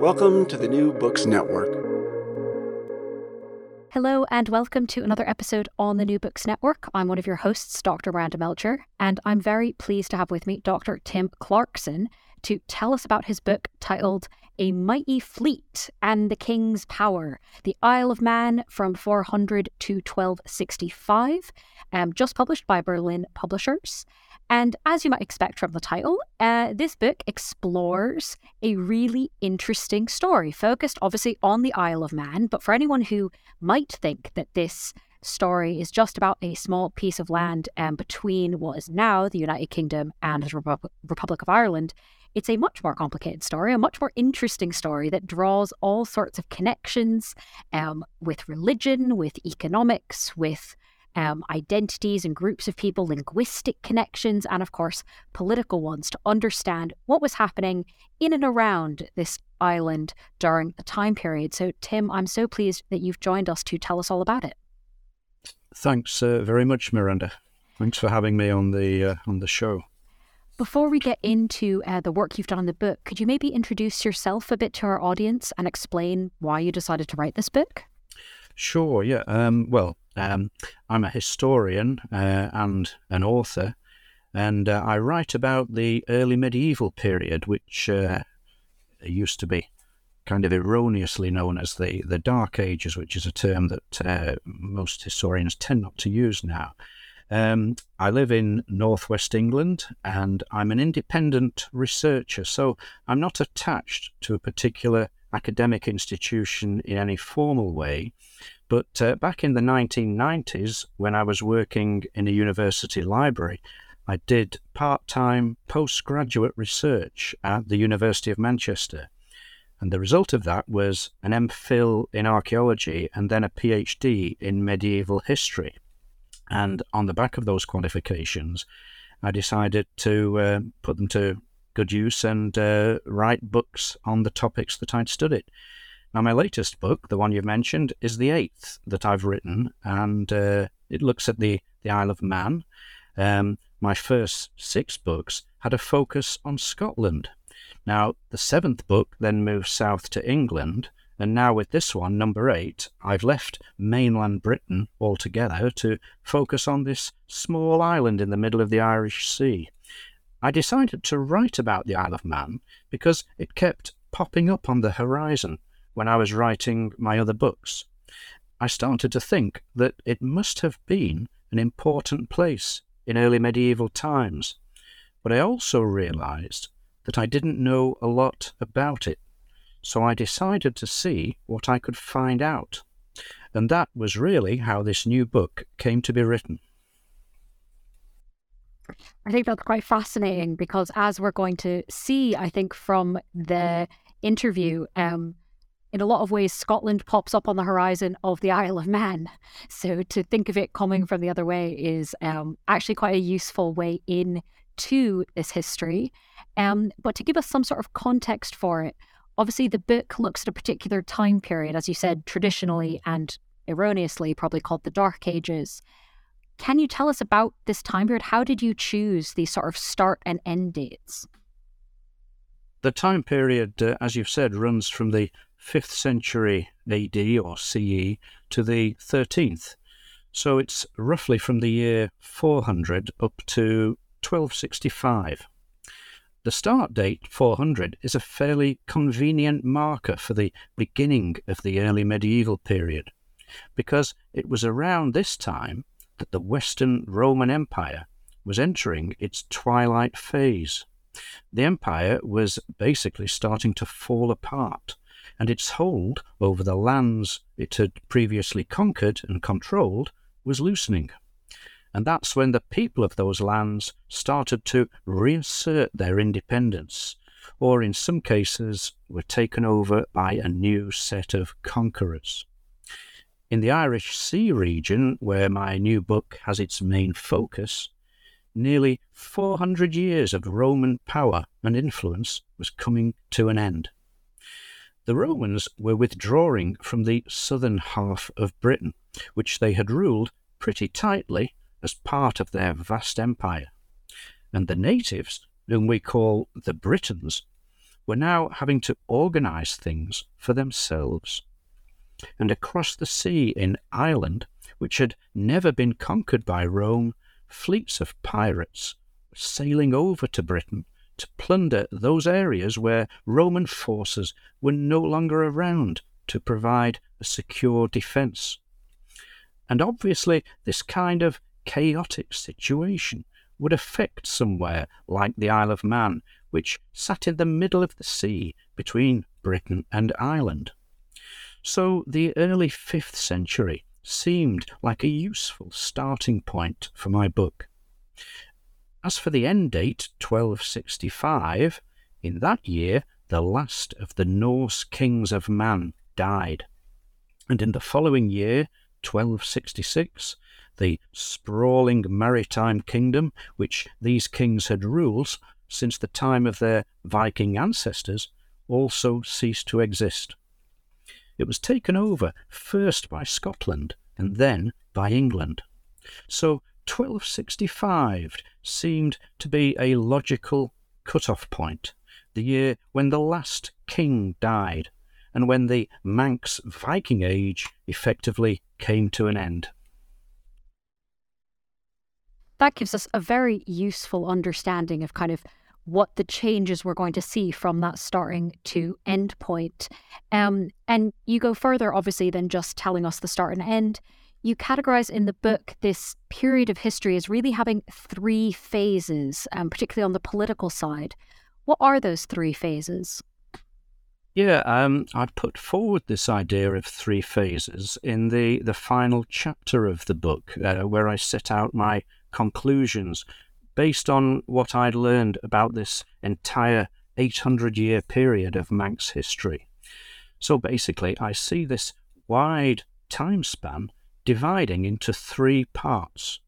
Welcome to the New Books Network. Hello, and welcome to another episode on the New Books Network. I'm one of your hosts, Dr. Miranda Melcher, and I'm very pleased to have with me Dr. Tim Clarkson to tell us about his book titled A Mighty Fleet and the King's Power The Isle of Man from 400 to 1265, um, just published by Birlinn Publishers. And as you might expect from the title, uh, this book explores a really interesting story, focused obviously on the Isle of Man. But for anyone who might think that this story is just about a small piece of land um, between what is now the United Kingdom and the Repu- Republic of Ireland, it's a much more complicated story, a much more interesting story that draws all sorts of connections um, with religion, with economics, with um, identities and groups of people, linguistic connections, and of course, political ones to understand what was happening in and around this island during the time period. So, Tim, I'm so pleased that you've joined us to tell us all about it. Thanks uh, very much, Miranda. Thanks for having me on the uh, on the show. Before we get into uh, the work you've done on the book, could you maybe introduce yourself a bit to our audience and explain why you decided to write this book? Sure, yeah. Um, well, um, I'm a historian uh, and an author, and uh, I write about the early medieval period, which uh, used to be kind of erroneously known as the, the Dark Ages, which is a term that uh, most historians tend not to use now. Um, I live in northwest England and I'm an independent researcher, so I'm not attached to a particular academic institution in any formal way. But uh, back in the 1990s, when I was working in a university library, I did part time postgraduate research at the University of Manchester. And the result of that was an MPhil in archaeology and then a PhD in medieval history. And on the back of those qualifications, I decided to uh, put them to good use and uh, write books on the topics that I'd studied. Now, my latest book, the one you've mentioned, is the eighth that I've written, and uh, it looks at the, the Isle of Man. Um, my first six books had a focus on Scotland. Now, the seventh book then moved south to England, and now with this one, number eight, I've left mainland Britain altogether to focus on this small island in the middle of the Irish Sea. I decided to write about the Isle of Man because it kept popping up on the horizon when I was writing my other books. I started to think that it must have been an important place in early medieval times, but I also realized that I didn't know a lot about it, so I decided to see what I could find out. And that was really how this new book came to be written. I think that's quite fascinating because, as we're going to see, I think from the interview, um, in a lot of ways, Scotland pops up on the horizon of the Isle of Man. So to think of it coming from the other way is um, actually quite a useful way in to this history. Um, but to give us some sort of context for it, obviously the book looks at a particular time period, as you said, traditionally and erroneously probably called the Dark Ages. Can you tell us about this time period? How did you choose these sort of start and end dates? The time period, uh, as you've said, runs from the 5th century AD or CE to the 13th. So it's roughly from the year 400 up to 1265. The start date, 400, is a fairly convenient marker for the beginning of the early medieval period, because it was around this time that the Western Roman Empire was entering its twilight phase. The empire was basically starting to fall apart and its hold over the lands it had previously conquered and controlled was loosening. And that's when the people of those lands started to reassert their independence, or in some cases were taken over by a new set of conquerors. In the Irish Sea region, where my new book has its main focus, nearly 400 years of Roman power and influence was coming to an end. The Romans were withdrawing from the southern half of Britain, which they had ruled pretty tightly as part of their vast empire. And the natives, whom we call the Britons, were now having to organize things for themselves. And across the sea in Ireland, which had never been conquered by Rome, fleets of pirates were sailing over to Britain to plunder those areas where Roman forces were no longer around to provide a secure defence. And obviously, this kind of chaotic situation would affect somewhere like the Isle of Man, which sat in the middle of the sea between Britain and Ireland. So the early 5th century seemed like a useful starting point for my book. As for the end date, 1265, in that year the last of the Norse kings of Man died. And in the following year, 1266, the sprawling maritime kingdom which these kings had ruled since the time of their Viking ancestors also ceased to exist. It was taken over first by Scotland and then by England. So 1265 seemed to be a logical cut-off point, the year when the last king died, and when the Manx Viking Age effectively came to an end. That gives us a very useful understanding of kind of what the changes we're going to see from that starting to end point. Um, and you go further, obviously, than just telling us the start and end you categorize in the book this period of history as really having three phases, um, particularly on the political side. What are those three phases? Yeah, um, I'd put forward this idea of three phases in the, the final chapter of the book, uh, where I set out my conclusions based on what I'd learned about this entire 800 year period of Manx history. So basically, I see this wide time span dividing into three parts,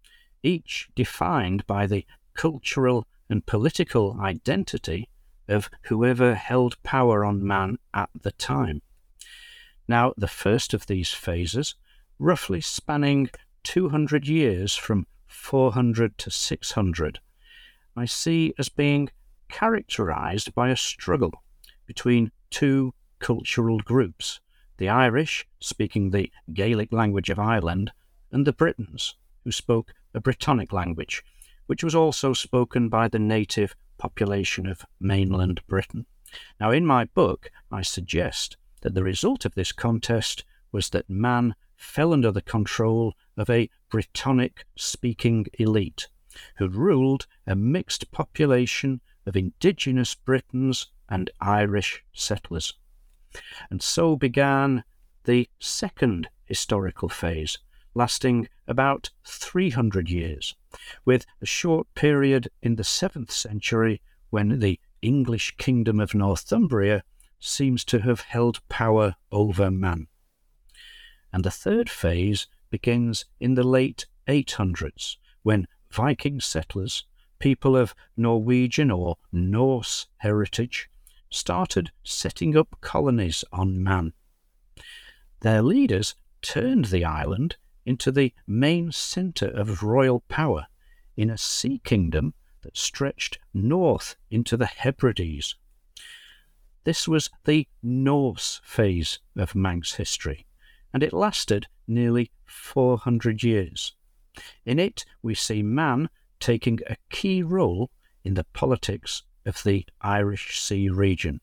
each defined by the cultural and political identity of whoever held power on man at the time. Now, the first of these phases, roughly spanning 200 years from 400 to 600, I see as being characterized by a struggle between two cultural groups the Irish, speaking the Gaelic language of Ireland, and the Britons, who spoke a Brittonic language, which was also spoken by the native population of mainland Britain. Now, in my book, I suggest that the result of this contest was that man fell under the control of a Brittonic speaking elite who ruled a mixed population of indigenous Britons and Irish settlers. And so began the second historical phase, lasting about 300 years, with a short period in the 7th century when the English kingdom of Northumbria seems to have held power over man. And the third phase begins in the late 800s, when Viking settlers, people of Norwegian or Norse heritage, started setting up colonies on Man. Their leaders turned the island into the main centre of royal power in a sea kingdom that stretched north into the Hebrides. This was the Norse phase of Manx history, and it lasted nearly 400 years. In it, we see man taking a key role in the politics of the Irish Sea region.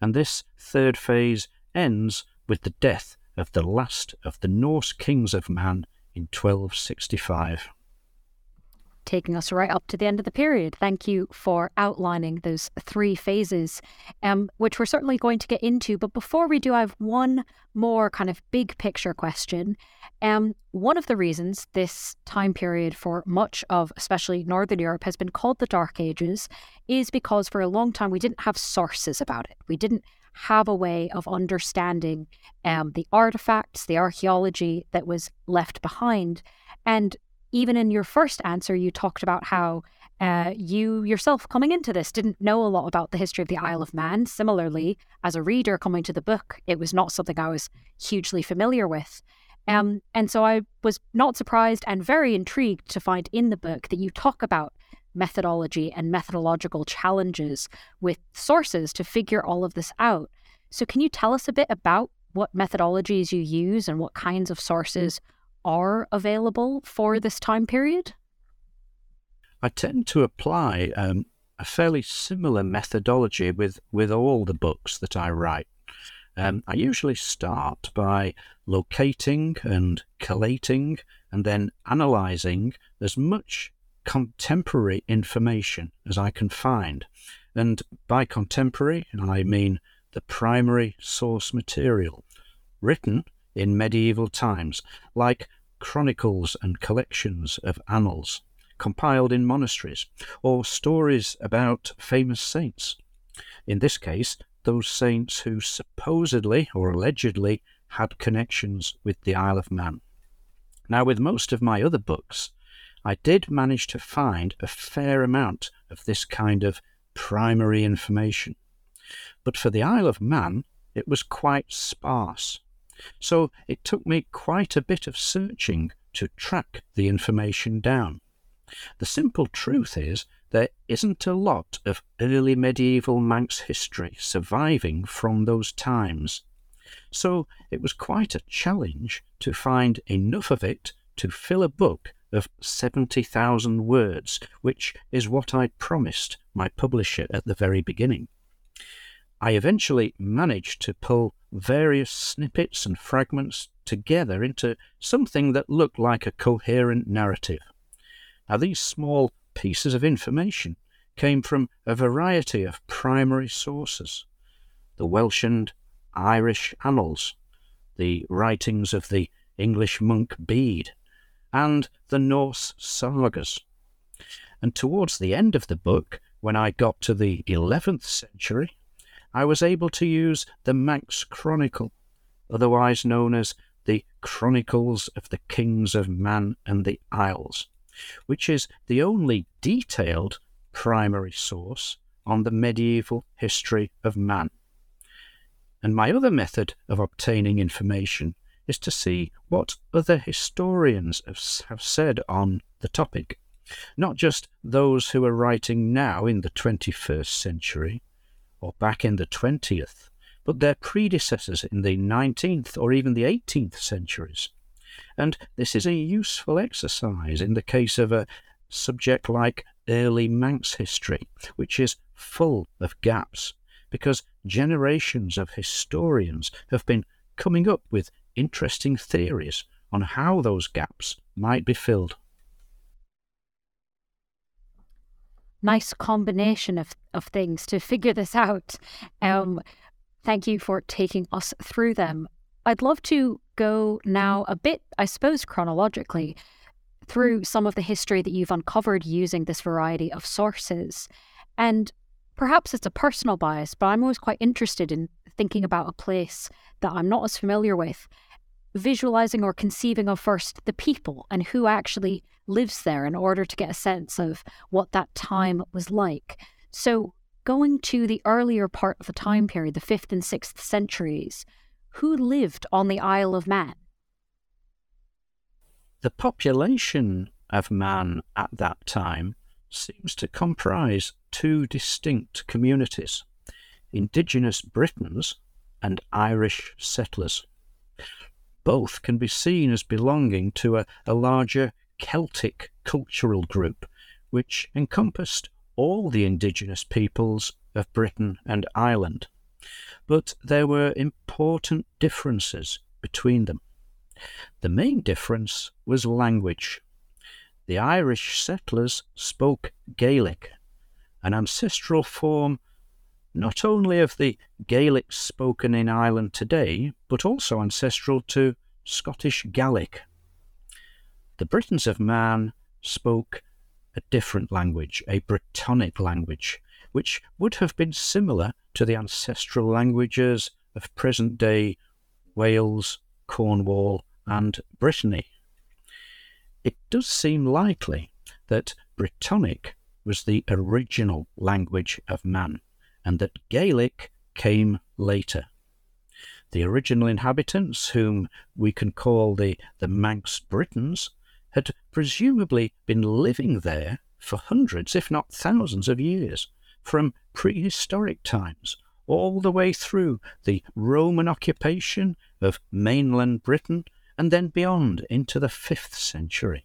And this third phase ends with the death of the last of the Norse kings of man in 1265. Taking us right up to the end of the period. Thank you for outlining those three phases, um, which we're certainly going to get into. But before we do, I have one more kind of big picture question. Um, one of the reasons this time period for much of, especially Northern Europe, has been called the Dark Ages is because for a long time we didn't have sources about it. We didn't have a way of understanding um, the artifacts, the archaeology that was left behind. And even in your first answer, you talked about how uh, you yourself coming into this didn't know a lot about the history of the Isle of Man. Similarly, as a reader coming to the book, it was not something I was hugely familiar with. Um, and so I was not surprised and very intrigued to find in the book that you talk about methodology and methodological challenges with sources to figure all of this out. So, can you tell us a bit about what methodologies you use and what kinds of sources are available for this time period? I tend to apply um, a fairly similar methodology with, with all the books that I write. Um, I usually start by locating and collating and then analysing as much contemporary information as I can find. And by contemporary, I mean the primary source material, written in medieval times, like chronicles and collections of annals, compiled in monasteries, or stories about famous saints. In this case, those saints who supposedly or allegedly had connections with the Isle of Man. Now, with most of my other books, I did manage to find a fair amount of this kind of primary information. But for the Isle of Man, it was quite sparse. So it took me quite a bit of searching to track the information down. The simple truth is there isn't a lot of early medieval Manx history surviving from those times. So it was quite a challenge to find enough of it to fill a book of 70,000 words, which is what I promised my publisher at the very beginning. I eventually managed to pull various snippets and fragments together into something that looked like a coherent narrative. Now, these small pieces of information came from a variety of primary sources the Welsh and Irish annals, the writings of the English monk Bede, and the Norse sagas. And towards the end of the book, when I got to the 11th century, I was able to use the Manx Chronicle, otherwise known as the Chronicles of the Kings of Man and the Isles, which is the only detailed primary source on the medieval history of man. And my other method of obtaining information is to see what other historians have said on the topic, not just those who are writing now in the 21st century or back in the 20th, but their predecessors in the 19th or even the 18th centuries. And this is a useful exercise in the case of a subject like early Manx history, which is full of gaps, because generations of historians have been coming up with interesting theories on how those gaps might be filled. Nice combination of, of things to figure this out. Um, thank you for taking us through them. I'd love to go now a bit, I suppose, chronologically through some of the history that you've uncovered using this variety of sources. And perhaps it's a personal bias, but I'm always quite interested in thinking about a place that I'm not as familiar with, visualizing or conceiving of first the people and who actually lives there in order to get a sense of what that mm-hmm. time was like. So, going to the earlier part of the time mm-hmm. period, the 5th and 6th centuries, who lived on the Isle of Man? The population of Man at that time seems to comprise two distinct communities indigenous Britons and Irish settlers. Both can be seen as belonging to a, a larger Celtic cultural group, which encompassed all the indigenous peoples of Britain and Ireland. But there were important differences between them. The main difference was language. the Irish settlers spoke Gaelic, an ancestral form not only of the Gaelic spoken in Ireland today, but also ancestral to Scottish Gaelic. The Britons of Man spoke a different language, a Brittonic language, which would have been similar to the ancestral languages of present day Wales, Cornwall, and Brittany. It does seem likely that Brittonic was the original language of man, and that Gaelic came later. The original inhabitants, whom we can call the, the Manx Britons, had presumably been living there for hundreds, if not thousands of years, from prehistoric times all the way through the Roman occupation of mainland Britain and then beyond into the 5th century.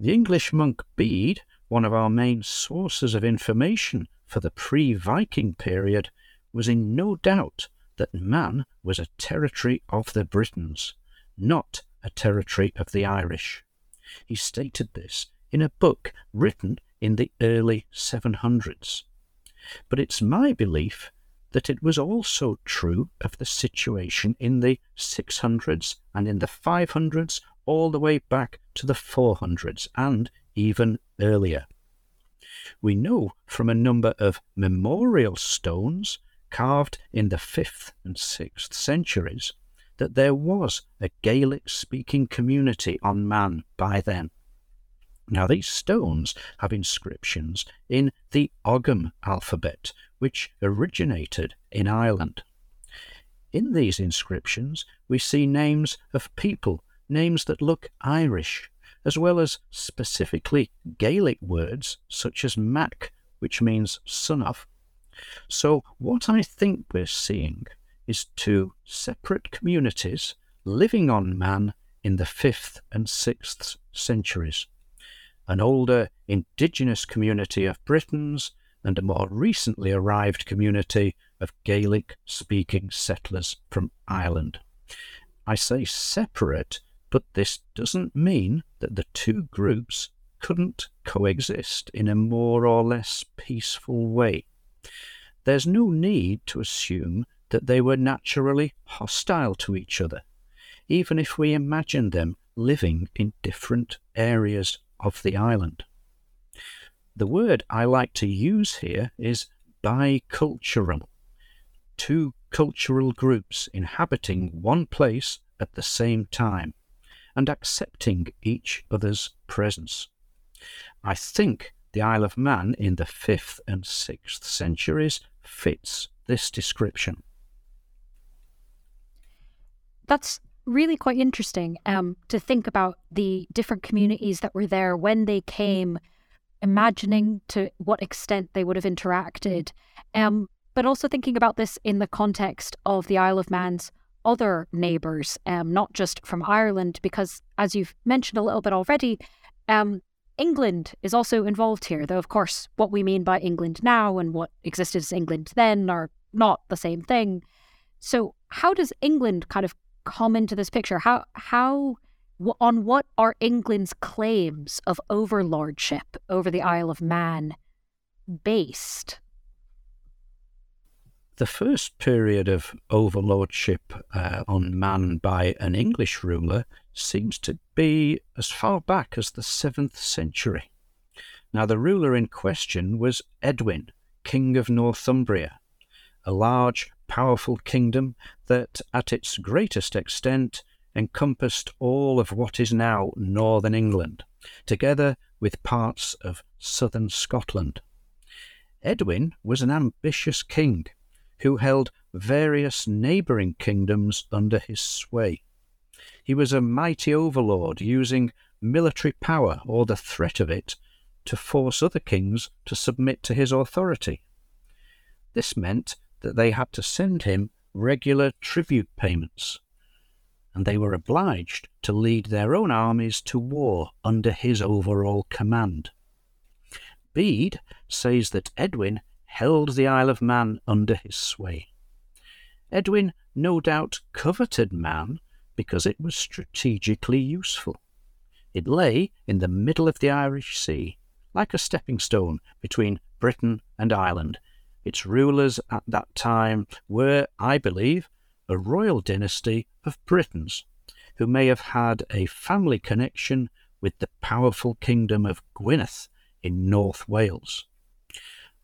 The English monk Bede, one of our main sources of information for the pre Viking period, was in no doubt that Man was a territory of the Britons, not a territory of the Irish. He stated this in a book written in the early 700s. But it's my belief that it was also true of the situation in the 600s and in the 500s, all the way back to the 400s and even earlier. We know from a number of memorial stones carved in the 5th and 6th centuries that there was a Gaelic speaking community on Man by then. Now, these stones have inscriptions in the Ogham alphabet, which originated in Ireland. In these inscriptions, we see names of people, names that look Irish, as well as specifically Gaelic words such as Mac, which means son of. So, what I think we're seeing is two separate communities living on Man in the 5th and 6th centuries. An older indigenous community of Britons and a more recently arrived community of Gaelic speaking settlers from Ireland. I say separate, but this doesn't mean that the two groups couldn't coexist in a more or less peaceful way. There's no need to assume that they were naturally hostile to each other, even if we imagine them living in different areas of the island. The word I like to use here is bicultural. Two cultural groups inhabiting one place at the same time and accepting each other's presence. I think the Isle of Man in the 5th and 6th centuries fits this description. That's really quite interesting um, to think about the different communities that were there when they came imagining to what extent they would have interacted, um, but also thinking about this in the context of the Isle of Man's other neighbours, um, not just from Ireland, because as you've mentioned a little bit already, um, England is also involved here, though, of course, what we mean by England now and what existed as England then are not the same thing. So, how does England kind of come into this picture? How, how on what are England's claims of overlordship over the Isle of Man based? The first period of overlordship uh, on man by an English ruler seems to be as far back as the 7th century. Now, the ruler in question was Edwin, King of Northumbria, a large, powerful kingdom that, at its greatest extent, encompassed all of what is now northern England, together with parts of southern Scotland. Edwin was an ambitious king who held various neighbouring kingdoms under his sway. He was a mighty overlord using military power or the threat of it to force other kings to submit to his authority. This meant that they had to send him regular tribute payments and they were obliged to lead their own armies to war under his overall command. Bede says that Edwin held the Isle of Man under his sway. Edwin no doubt coveted Man because it was strategically useful. It lay in the middle of the Irish Sea, like a stepping stone between Britain and Ireland. Its rulers at that time were, I believe, a royal dynasty of Britons, who may have had a family connection with the powerful kingdom of Gwynedd in North Wales.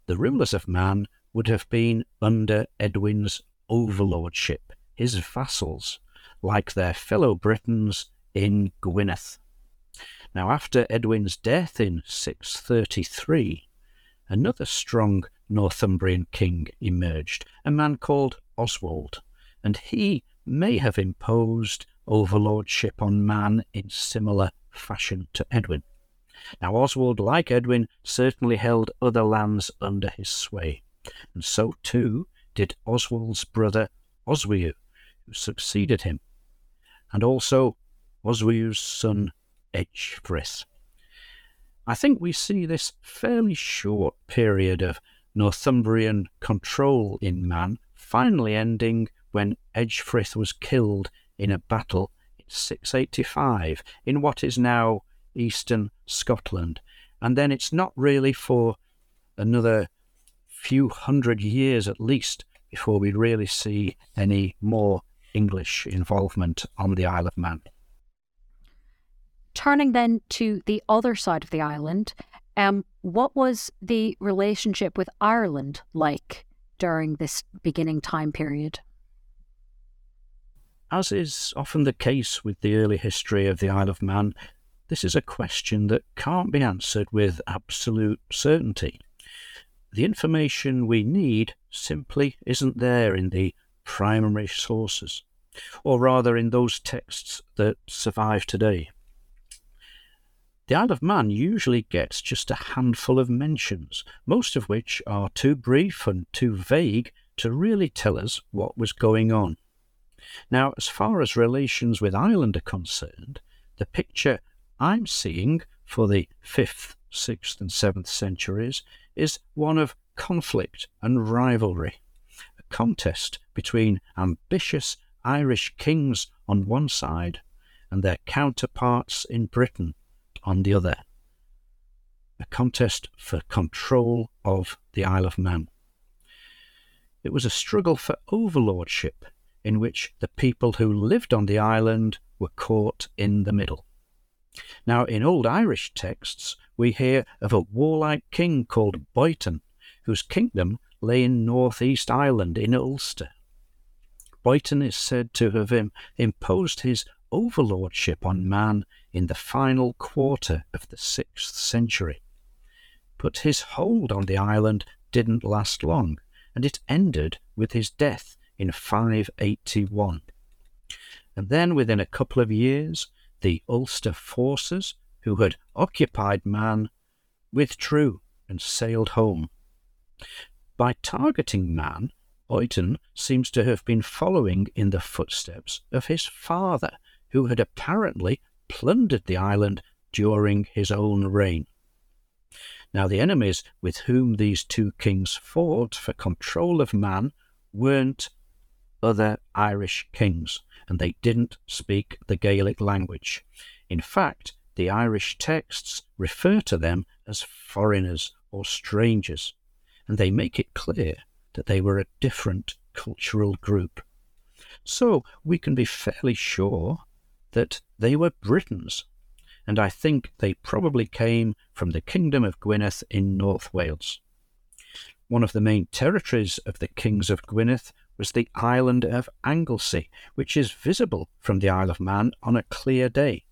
The rulers of Man would have been under Edwin's overlordship, his vassals, like their fellow Britons in Gwynedd. Now, after Edwin's death in 633, another strong Northumbrian king emerged, a man called Oswald, and he may have imposed overlordship on man in similar fashion to Edwin. Now, Oswald, like Edwin, certainly held other lands under his sway, and so too did Oswald's brother Oswiu, who succeeded him, and also Oswiu's son Ecgfrith. I think we see this fairly short period of Northumbrian control in Man finally ending when Ecgfrith was killed in a battle in 685 in what is now eastern Scotland. And then it's not really for another few hundred years at least before we really see any more English involvement on the Isle of Man. Turning then to the other side of the island, um, what was the relationship with Ireland like during this beginning time period? As is often the case with the early history of the Isle of Man, this is a question that can't be answered with absolute certainty. The information we need simply isn't there in the primary sources, or rather in those texts that survive today. The Isle of Man usually gets just a handful of mentions, most of which are too brief and too vague to really tell us what was going on. Now, as far as relations with Ireland are concerned, the picture I'm seeing for the 5th, 6th, and 7th centuries is one of conflict and rivalry, a contest between ambitious Irish kings on one side and their counterparts in Britain on the other, a contest for control of the Isle of Man. It was a struggle for overlordship in which the people who lived on the island were caught in the middle. Now, in old Irish texts, we hear of a warlike king called Báetán, whose kingdom lay in northeast Ireland in Ulster. Báetán is said to have imposed his overlordship on man in the final quarter of the sixth century. But his hold on the island didn't last long, and it ended with his death in 581. And then, within a couple of years, the Ulster forces, who had occupied Man, withdrew and sailed home. By targeting Man, Báetán seems to have been following in the footsteps of his father, who had apparently plundered the island during his own reign. Now, the enemies with whom these two kings fought for control of Man weren't other Irish kings, and they didn't speak the Gaelic language. In fact, the Irish texts refer to them as foreigners or strangers, and they make it clear that they were a different cultural group. So we can be fairly sure that they were Britons, and I think they probably came from the Kingdom of Gwynedd in North Wales. One of the main territories of the kings of Gwynedd was the island of Anglesey, which is visible from the Isle of Man on a clear day.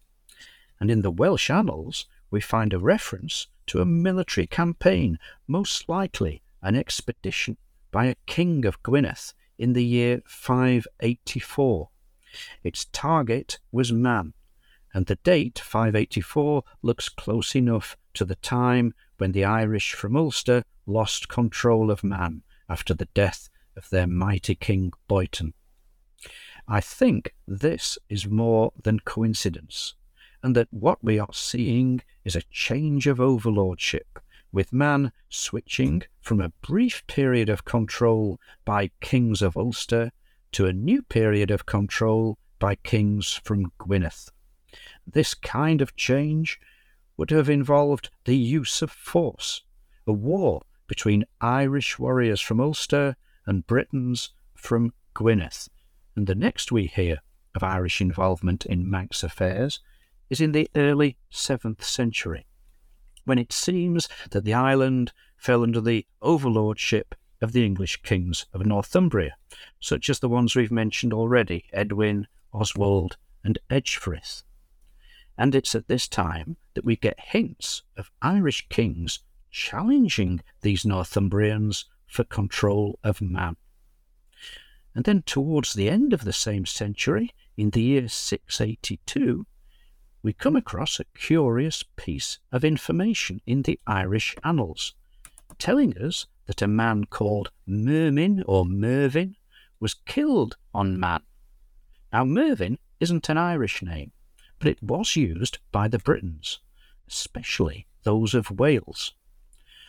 And in the Welsh annals, we find a reference to a military campaign, most likely an expedition by a king of Gwynedd in the year 584. Its target was Man, and the date 584 looks close enough to the time when the Irish from Ulster lost control of Man after the death of their mighty king Báetán. I think this is more than coincidence, and that what we are seeing is a change of overlordship, with man switching from a brief period of control by kings of Ulster to a new period of control by kings from Gwynedd. This kind of change would have involved the use of force, a war between Irish warriors from Ulster and Britons from Gwynedd. And the next we hear of Irish involvement in Manx affairs is in the early 7th century, when it seems that the island fell under the overlordship of the English kings of Northumbria, such as the ones we've mentioned already Edwin, Oswald, and Ecgfrith. And it's at this time that we get hints of Irish kings challenging these Northumbrians for control of man. And then towards the end of the same century, in the year 682, we come across a curious piece of information in the Irish annals, telling us that a man called Mermin or Mervyn was killed on Man. Now, Mervyn isn't an Irish name, but it was used by the Britons, especially those of Wales.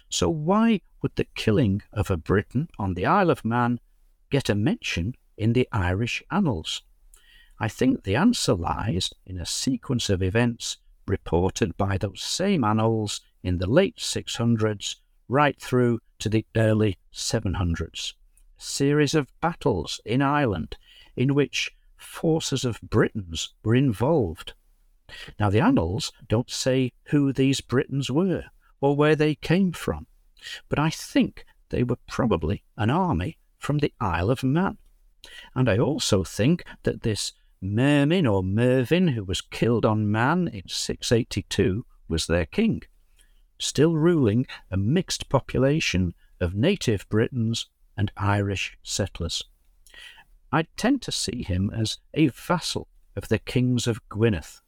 So, why would the killing of a Briton on the Isle of Man get a mention in the Irish annals? I think the answer lies in a sequence of events reported by those same annals in the late 600s right through to the early 700s. A series of battles in Ireland in which forces of Britons were involved. Now, the annals don't say who these Britons were or where they came from, but I think they were probably an army from the Isle of Man. And I also think that this Mermin or Mervyn, who was killed on Man in 682, was their king still ruling a mixed population of native Britons and Irish settlers. I tend to see him as a vassal of the kings of Gwynedd,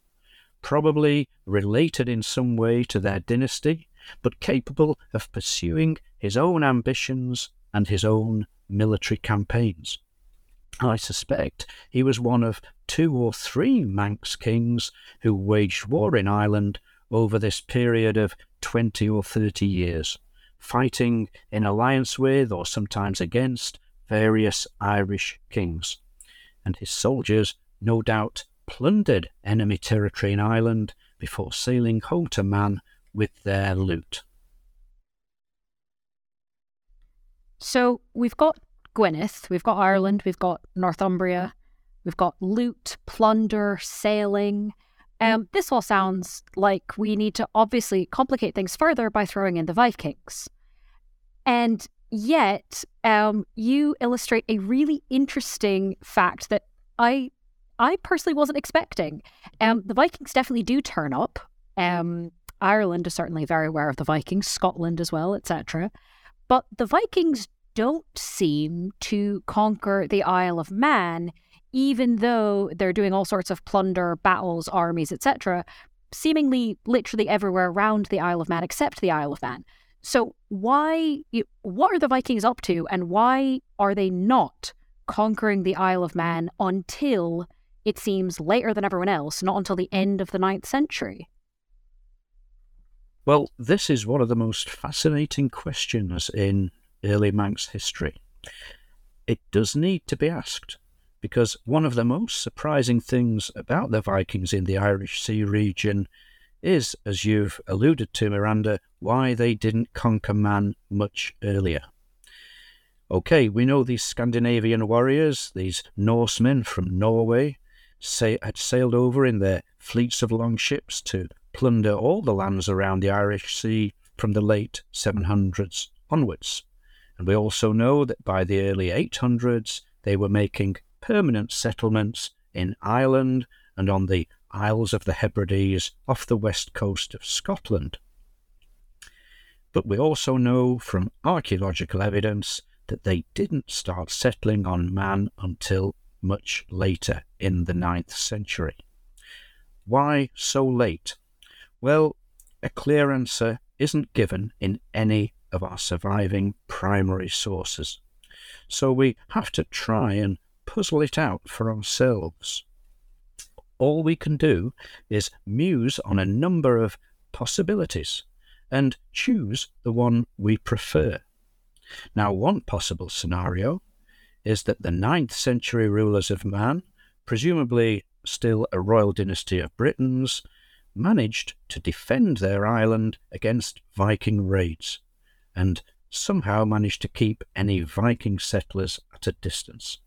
probably related in some way to their dynasty, but capable of pursuing his own ambitions and his own military campaigns. I suspect he was one of two or three Manx kings who waged war in Ireland over this period of 20 or 30 years, fighting in alliance with or sometimes against various Irish kings. And his soldiers, no doubt, plundered enemy territory in Ireland before sailing home to Man with their loot. So we've got Gwynedd, we've got Ireland, we've got Northumbria, we've got loot, plunder, sailing. Um, this all sounds like we need to obviously complicate things further by throwing in the Vikings. And yet, um, you illustrate a really interesting fact that I, I personally wasn't expecting. Um, the Vikings definitely do turn up. Um, Ireland is certainly very aware of the Vikings, Scotland as well, etc. But the Vikings don't seem to conquer the Isle of Man even though they're doing all sorts of plunder, battles, armies, etc., seemingly literally everywhere around the Isle of Man except the Isle of Man. So why what are the Vikings up to and why are they not conquering the Isle of Man until it seems later than everyone else, not until the end of the ninth century? Well, this is one of the most fascinating questions in early Manx history. It does need to be asked because one of the most surprising things about the Vikings in the Irish Sea region is, as you've alluded to, Miranda, why they didn't conquer man much earlier. Okay, we know these Scandinavian warriors, these Norsemen from Norway, say, had sailed over in their fleets of longships to plunder all the lands around the Irish Sea from the late 700s onwards. And we also know that by the early 800s, they were making permanent settlements in Ireland and on the Isles of the Hebrides off the west coast of Scotland. But we also know from archaeological evidence that they didn't start settling on Man until much later in the ninth century. Why so late? Well, a clear answer isn't given in any of our surviving primary sources. So we have to try and puzzle it out for ourselves. All we can do is muse on a number of possibilities and choose the one we prefer. Now, one possible scenario is that the ninth century rulers of Man, presumably still a royal dynasty of Britons, managed to defend their island against Viking raids, and somehow managed to keep any Viking settlers at a distance.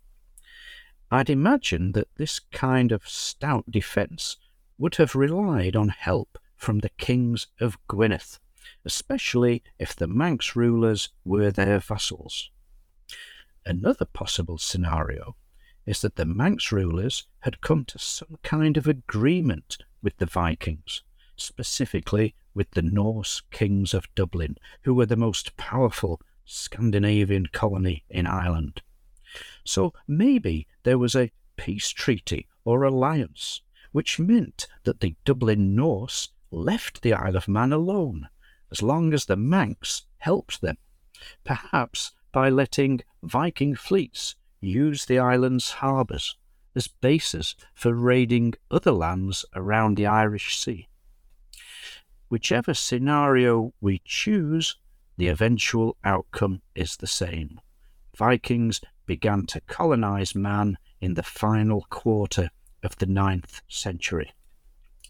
I'd imagine that this kind of stout defence would have relied on help from the kings of Gwynedd, especially if the Manx rulers were their vassals. Another possible scenario is that the Manx rulers had come to some kind of agreement with the Vikings, specifically with the Norse kings of Dublin, who were the most powerful Scandinavian colony in Ireland. So maybe there was a peace treaty or alliance, which meant that the Dublin Norse left the Isle of Man alone, as long as the Manx helped them, perhaps by letting Viking fleets use the island's harbours as bases for raiding other lands around the Irish Sea. Whichever scenario we choose, the eventual outcome is the same. Vikings began to colonize Man in the final quarter of the ninth century.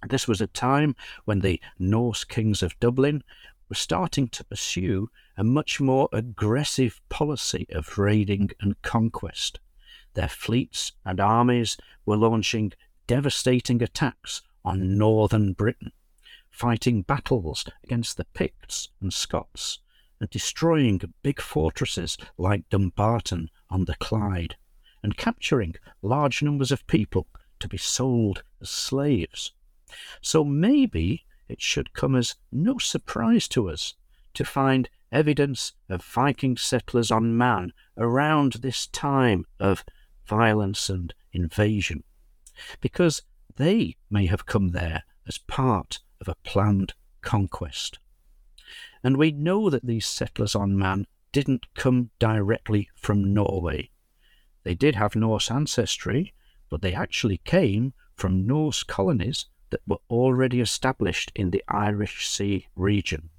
This was a time when the Norse kings of Dublin were starting to pursue a much more aggressive policy of raiding and conquest. Their fleets and armies were launching devastating attacks on northern Britain, fighting battles against the Picts and Scots, and destroying big fortresses like Dumbarton on the Clyde, and capturing large numbers of people to be sold as slaves. So maybe it should come as no surprise to us to find evidence of Viking settlers on Man around this time of violence and invasion, because they may have come there as part of a planned conquest. And we know that these settlers on Man didn't come directly from Norway. They did have Norse ancestry, but they actually came from Norse colonies that were already established in the Irish Sea region.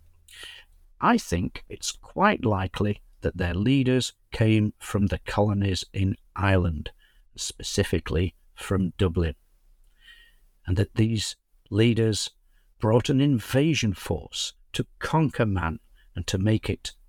I think it's quite likely that their leaders came from the colonies in Ireland, specifically from Dublin, and that these leaders brought an invasion force to conquer man and to make it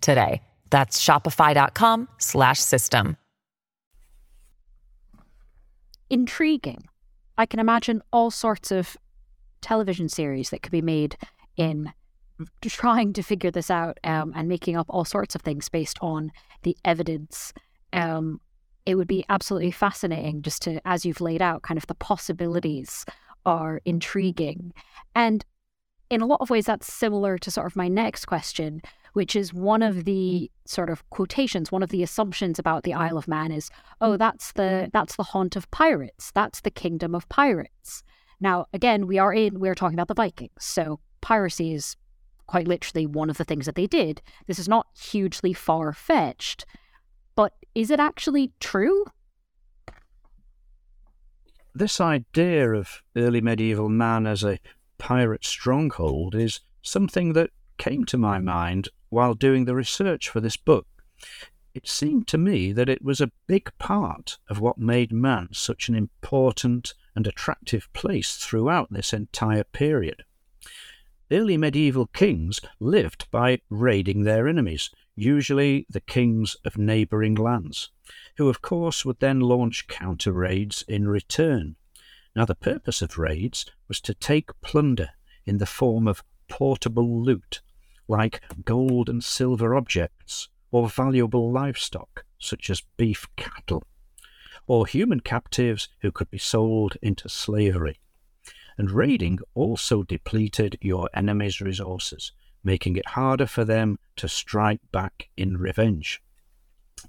today. That's shopify.com slash system. Intriguing. I can imagine all sorts of television series that could be made in trying to figure this out um, and making up all sorts of things based on the evidence. Um, it would be absolutely fascinating just to, as you've laid out, kind of the possibilities are intriguing. And in a lot of ways, that's similar to sort of my next question, which is one of the mm. sort of quotations, one of the assumptions about the Isle of Man is, oh, mm. that's the that's the haunt of pirates. That's the kingdom of pirates. Now, again, we are in we're talking about the Vikings, so piracy is quite literally one of the things that they did. This is not hugely far fetched, but is it actually true? This idea of early medieval man as a pirate stronghold is something that came to my mind while doing the research for this book. It seemed to me that it was a big part of what made man such an important and attractive place throughout this entire period. Early medieval kings lived by raiding their enemies, usually the kings of neighbouring lands, who of course would then launch counter raids in return. Now, the purpose of raids was to take plunder in the form of portable loot, like gold and silver objects, or valuable livestock, such as beef cattle, or human captives who could be sold into slavery and raiding also depleted your enemy's resources, making it harder for them to strike back in revenge.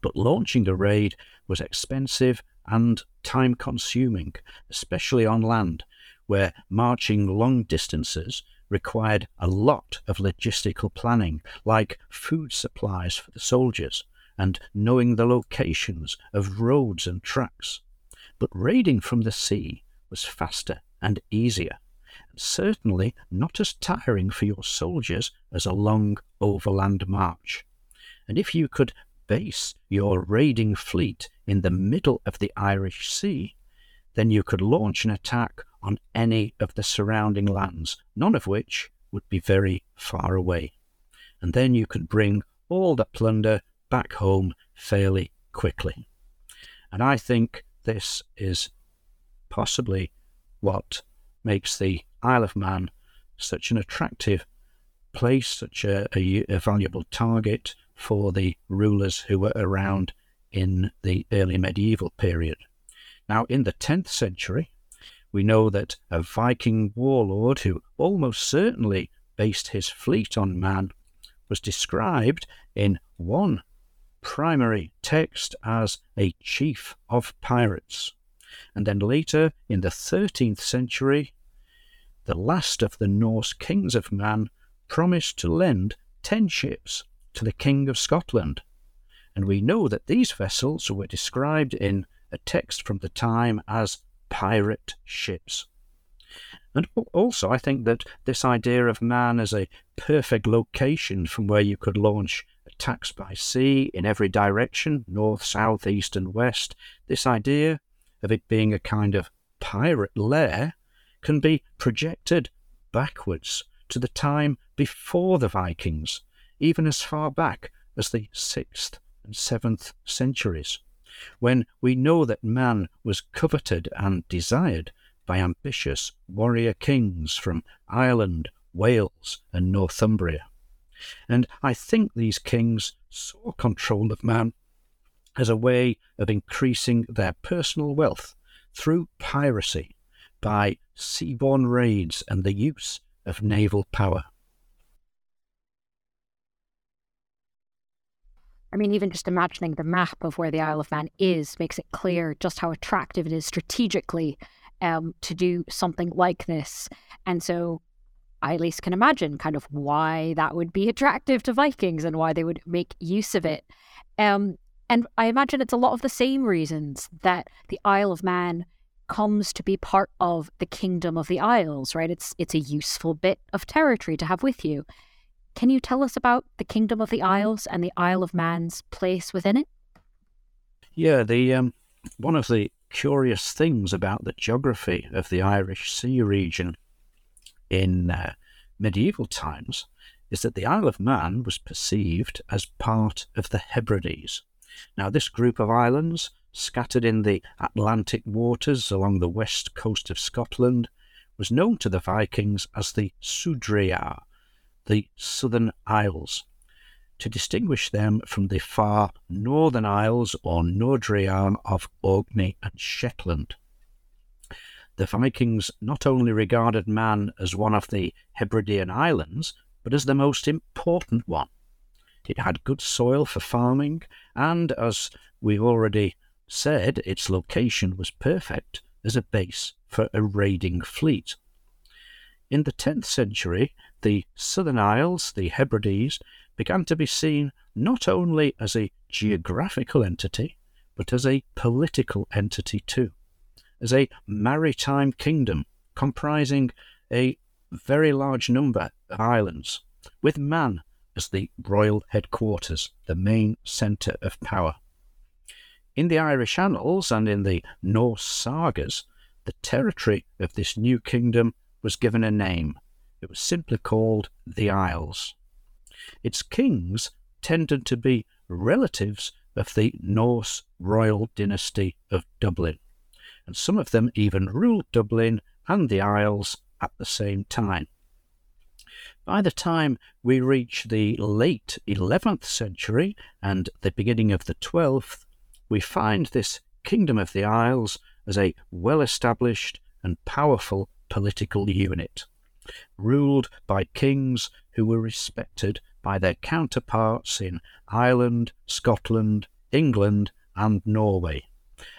But launching a raid was expensive and time consuming, especially on land, where marching long distances required a lot of logistical planning, like food supplies for the soldiers and knowing the locations of roads and tracks. But raiding from the sea was faster and easier, and certainly not as tiring for your soldiers as a long overland march. And if you could base your raiding fleet in the middle of the Irish Sea, then you could launch an attack on any of the surrounding lands, none of which would be very far away. And then you could bring all the plunder back home fairly quickly. And I think this is possibly what makes the Isle of Man such an attractive place, such a, a, a valuable target for the rulers who were around in the early medieval period. Now, in the 10th century, we know that a Viking warlord who almost certainly based his fleet on Man was described in one primary text as a chief of pirates. And then later, in the 13th century, the last of the Norse kings of Man promised to lend ten ships to the King of Scotland. And we know that these vessels were described in a text from the time as pirate ships. And also, I think that this idea of man as a perfect location from where you could launch attacks by sea in every direction north, south, east, and west this idea of it being a kind of pirate lair can be projected backwards to the time before the Vikings, even as far back as the 6th and 7th centuries when we know that man was coveted and desired by ambitious warrior kings from Ireland, Wales, and Northumbria. And I think these kings saw control of man as a way of increasing their personal wealth through piracy by seaborne raids and the use of naval power. I mean, even just imagining the map of where the Isle of Man is makes it clear just how attractive it is strategically um, to do something like this. And so I at least can imagine kind of why that would be attractive to Vikings and why they would make use of it. Um, and I imagine it's a lot of the same reasons that the Isle of Man comes to be part of the Kingdom of the Isles, right? It's it's a useful bit of territory to have with you. Can you tell us about the Kingdom of the Isles and the Isle of Man's place within it? Yeah, the um, one of the curious things about the geography of the Irish Sea region in uh, medieval times is that the Isle of Man was perceived as part of the Hebrides. Now, this group of islands, scattered in the Atlantic waters along the west coast of Scotland, was known to the Vikings as the Sudreyjar, the Southern Isles, to distinguish them from the far northern isles or Nordreyjar of Orkney and Shetland. The Vikings not only regarded Man as one of the Hebridean islands, but as the most important one. It had good soil for farming, and as we've already said, its location was perfect as a base for a raiding fleet. In the 10th century, the Southern Isles, the Hebrides, began to be seen not only as a geographical entity, but as a political entity too, as a maritime kingdom comprising a very large number of islands, with Man as the royal headquarters, the main centre of power. In the Irish annals and in the Norse sagas, the territory of this new kingdom was given a name. It was simply called the Isles. Its kings tended to be relatives of the Norse royal dynasty of Dublin, and some of them even ruled Dublin and the Isles at the same time. By the time we reach the late 11th century and the beginning of the 12th, we find this Kingdom of the Isles as a well established and powerful political unit, ruled by kings who were respected by their counterparts in Ireland, Scotland, England, and Norway.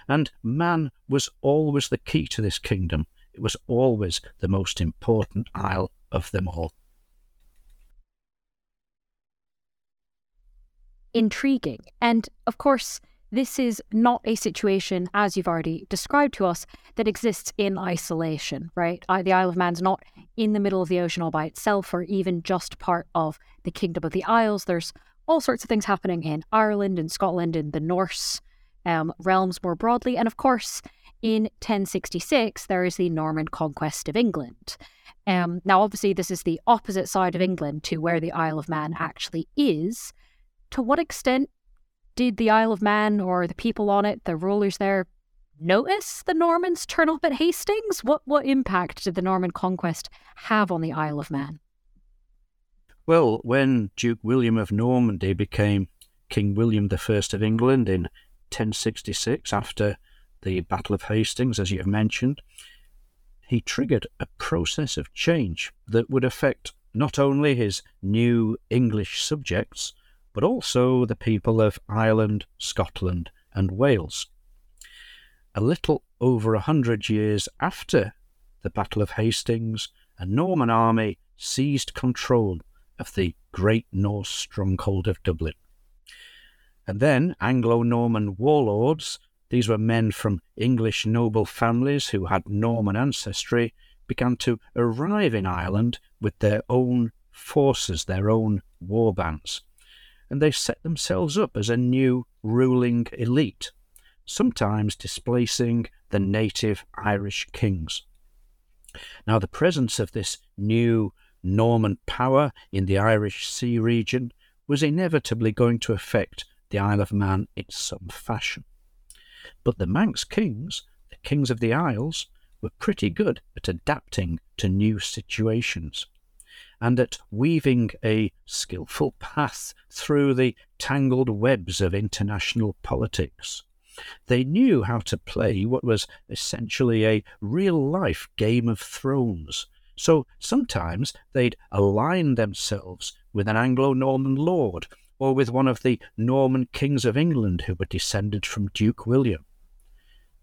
And man was always the key to this kingdom. It was always the most important isle of them all. Intriguing. And of course, this is not a situation, as you've already described to us, that exists in isolation, right? The Isle of Man's not in the middle of the ocean all by itself or even just part of the Kingdom of the Isles. There's all sorts of things happening in Ireland and Scotland and the Norse um, realms more broadly. And of course, in 1066, there is the Norman conquest of England. Um, now, obviously, this is the opposite side of England to where the Isle of Man actually is. To what extent did the Isle of Man or the people on it, the rulers there, notice the Normans turn up at Hastings? What what impact did the Norman conquest have on the Isle of Man? Well, when Duke William of Normandy became King William I of England in 1066, after the Battle of Hastings, as you have mentioned, he triggered a process of change that would affect not only his new English subjects, but also the people of Ireland, Scotland, and Wales. A little over a hundred years after the Battle of Hastings, a Norman army seized control of the great Norse stronghold of Dublin. And then Anglo Norman warlords these were men from English noble families who had Norman ancestry, began to arrive in Ireland with their own forces, their own war bands. And they set themselves up as a new ruling elite, sometimes displacing the native Irish kings. Now, the presence of this new Norman power in the Irish Sea region was inevitably going to affect the Isle of Man in some fashion. But the Manx kings, the kings of the Isles, were pretty good at adapting to new situations and at weaving a skilful path through the tangled webs of international politics. They knew how to play what was essentially a real life Game of Thrones. So sometimes they'd align themselves with an Anglo Norman lord or with one of the Norman kings of England who were descended from Duke William.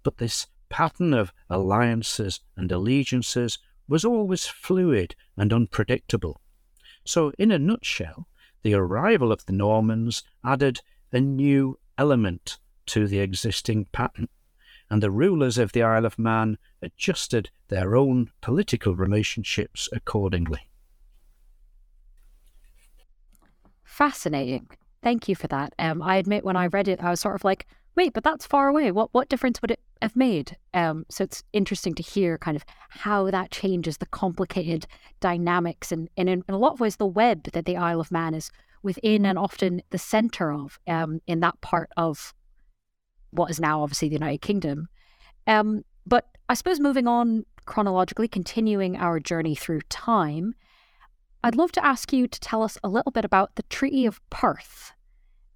But this pattern of alliances and allegiances was always fluid and unpredictable. So, in a nutshell, the arrival of the Normans added a new element to the existing pattern, and the rulers of the Isle of Man adjusted their own political relationships accordingly. Fascinating. Thank you for that. Um, I admit when I read it, I was sort of like, wait, but that's far away. What what difference would it have made? Um, so it's interesting to hear kind of how that changes the complicated dynamics and, and in, in a lot of ways the web that the Isle of Man is within and often the center of um, in that part of what is now obviously the United Kingdom. Um, but I suppose moving on chronologically, continuing our journey through time, I'd love to ask you to tell us a little bit about the Treaty of Perth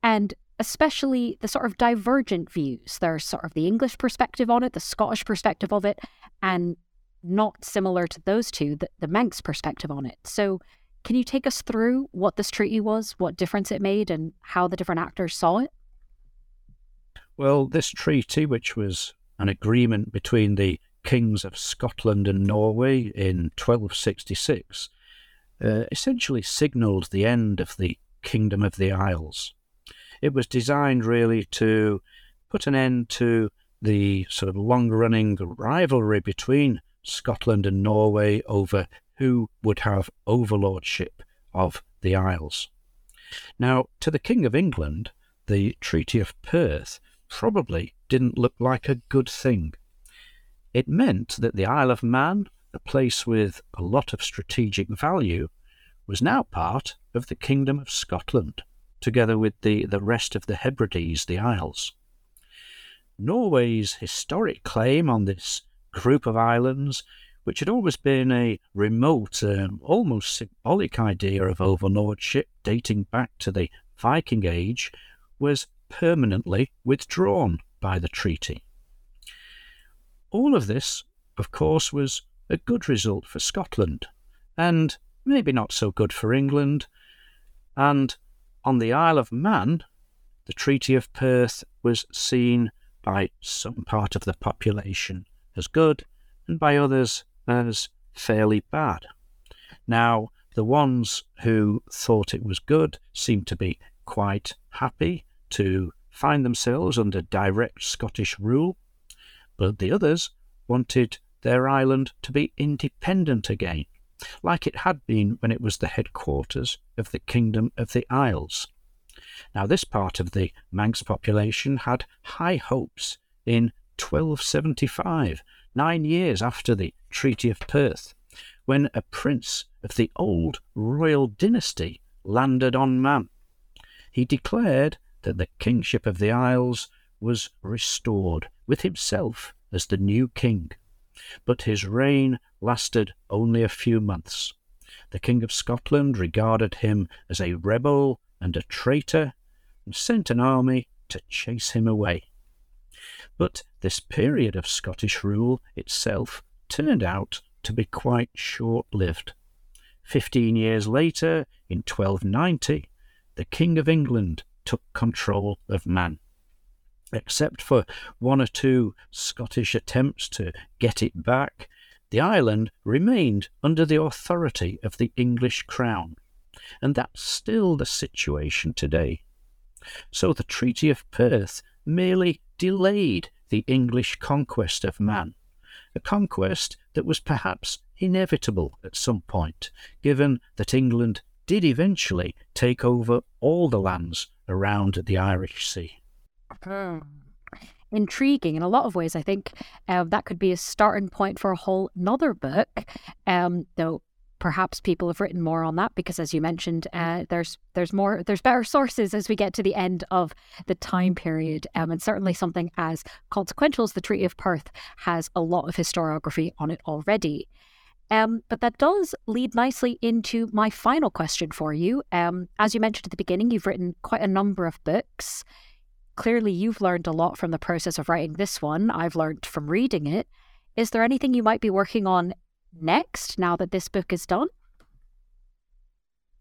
and especially the sort of divergent views. There's sort of the English perspective on it, the Scottish perspective of it, and not similar to those two, the, the Manx perspective on it. So, can you take us through what this treaty was, what difference it made, and how the different actors saw it? Well, this treaty, which was an agreement between the kings of Scotland and Norway in 1266, uh, essentially signalled the end of the Kingdom of the Isles. It was designed really to put an end to the sort of long running rivalry between Scotland and Norway over who would have overlordship of the Isles. Now, to the King of England, the Treaty of Perth probably didn't look like a good thing. It meant that the Isle of Man, a place with a lot of strategic value, was now part of the Kingdom of Scotland together with the, the rest of the Hebrides, the Isles. Norway's historic claim on this group of islands, which had always been a remote, um, almost symbolic idea of overlordship dating back to the Viking Age, was permanently withdrawn by the treaty. All of this, of course, was a good result for Scotland, and maybe not so good for England, and on the Isle of Man, the Treaty of Perth was seen by some part of the population as good and by others as fairly bad. Now, the ones who thought it was good seemed to be quite happy to find themselves under direct Scottish rule, but the others wanted their island to be independent again, like it had been when it was the headquarters of the Kingdom of the Isles. Now, this part of the Manx population had high hopes in 1275, nine years after the Treaty of Perth, when a prince of the old royal dynasty landed on Man. He declared that the kingship of the Isles was restored, with himself as the new king. But his reign lasted only a few months. The King of Scotland regarded him as a rebel and a traitor, and sent an army to chase him away. But this period of Scottish rule itself turned out to be quite short lived. Fifteen years later, in 1290, the King of England took control of Man. Except for one or two Scottish attempts to get it back, the island remained under the authority of the English crown, and that's still the situation today. So the Treaty of Perth merely delayed the English conquest of man, a conquest that was perhaps inevitable at some point, given that England did eventually take over all the lands around the Irish Sea. Hmm. Intriguing in a lot of ways. I think uh, that could be a starting point for a whole another book. Um, though perhaps people have written more on that because, as you mentioned, uh, there's there's more there's better sources as we get to the end of the time period, um, and certainly something as consequential as the Treaty of Perth has a lot of historiography on it already. Um, but that does lead nicely into my final question for you. Um, as you mentioned at the beginning, you've written quite a number of books. Clearly, you've learned a lot from the process of writing this one. I've learned from reading it. Is there anything you might be working on next now that this book is done?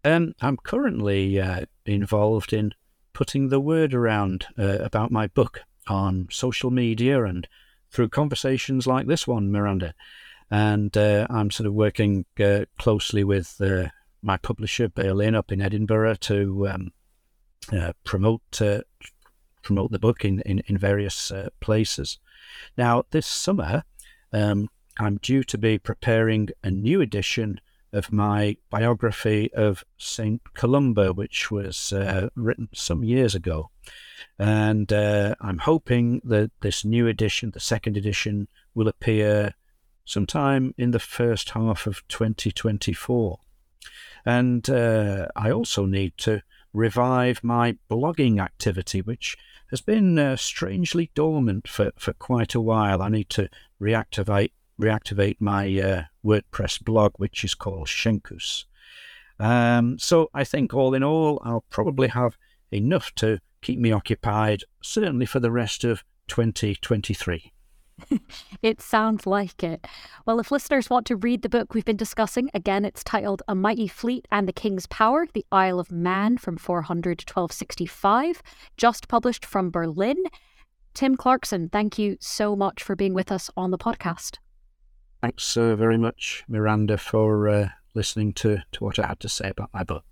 Um, I'm currently uh, involved in putting the word around uh, about my book on social media and through conversations like this one, Miranda. And uh, I'm sort of working uh, closely with uh, my publisher, Birlinn, up in Edinburgh, to um, uh, promote promote the book in, in, in various places. Now, this summer, um, I'm due to be preparing a new edition of my biography of St. Columba, which was uh, written some years ago. And uh, I'm hoping that this new edition, the second edition, will appear sometime in the first half of 2024. And uh, I also need to revive my blogging activity, which has been uh, strangely dormant for, for quite a while. I need to reactivate reactivate my uh, WordPress blog, which is called Senchus. Um, so I think all in all, I'll probably have enough to keep me occupied, certainly for the rest of 2023. it sounds like it. Well, if listeners want to read the book we've been discussing, again, it's titled A Mighty Fleet and the King's Power The Isle of Man from 400 to 1265, just published from Birlinn. Tim Clarkson, thank you so much for being with us on the podcast. Thanks uh, very much, Miranda, for uh, listening to, to what I had to say about my book.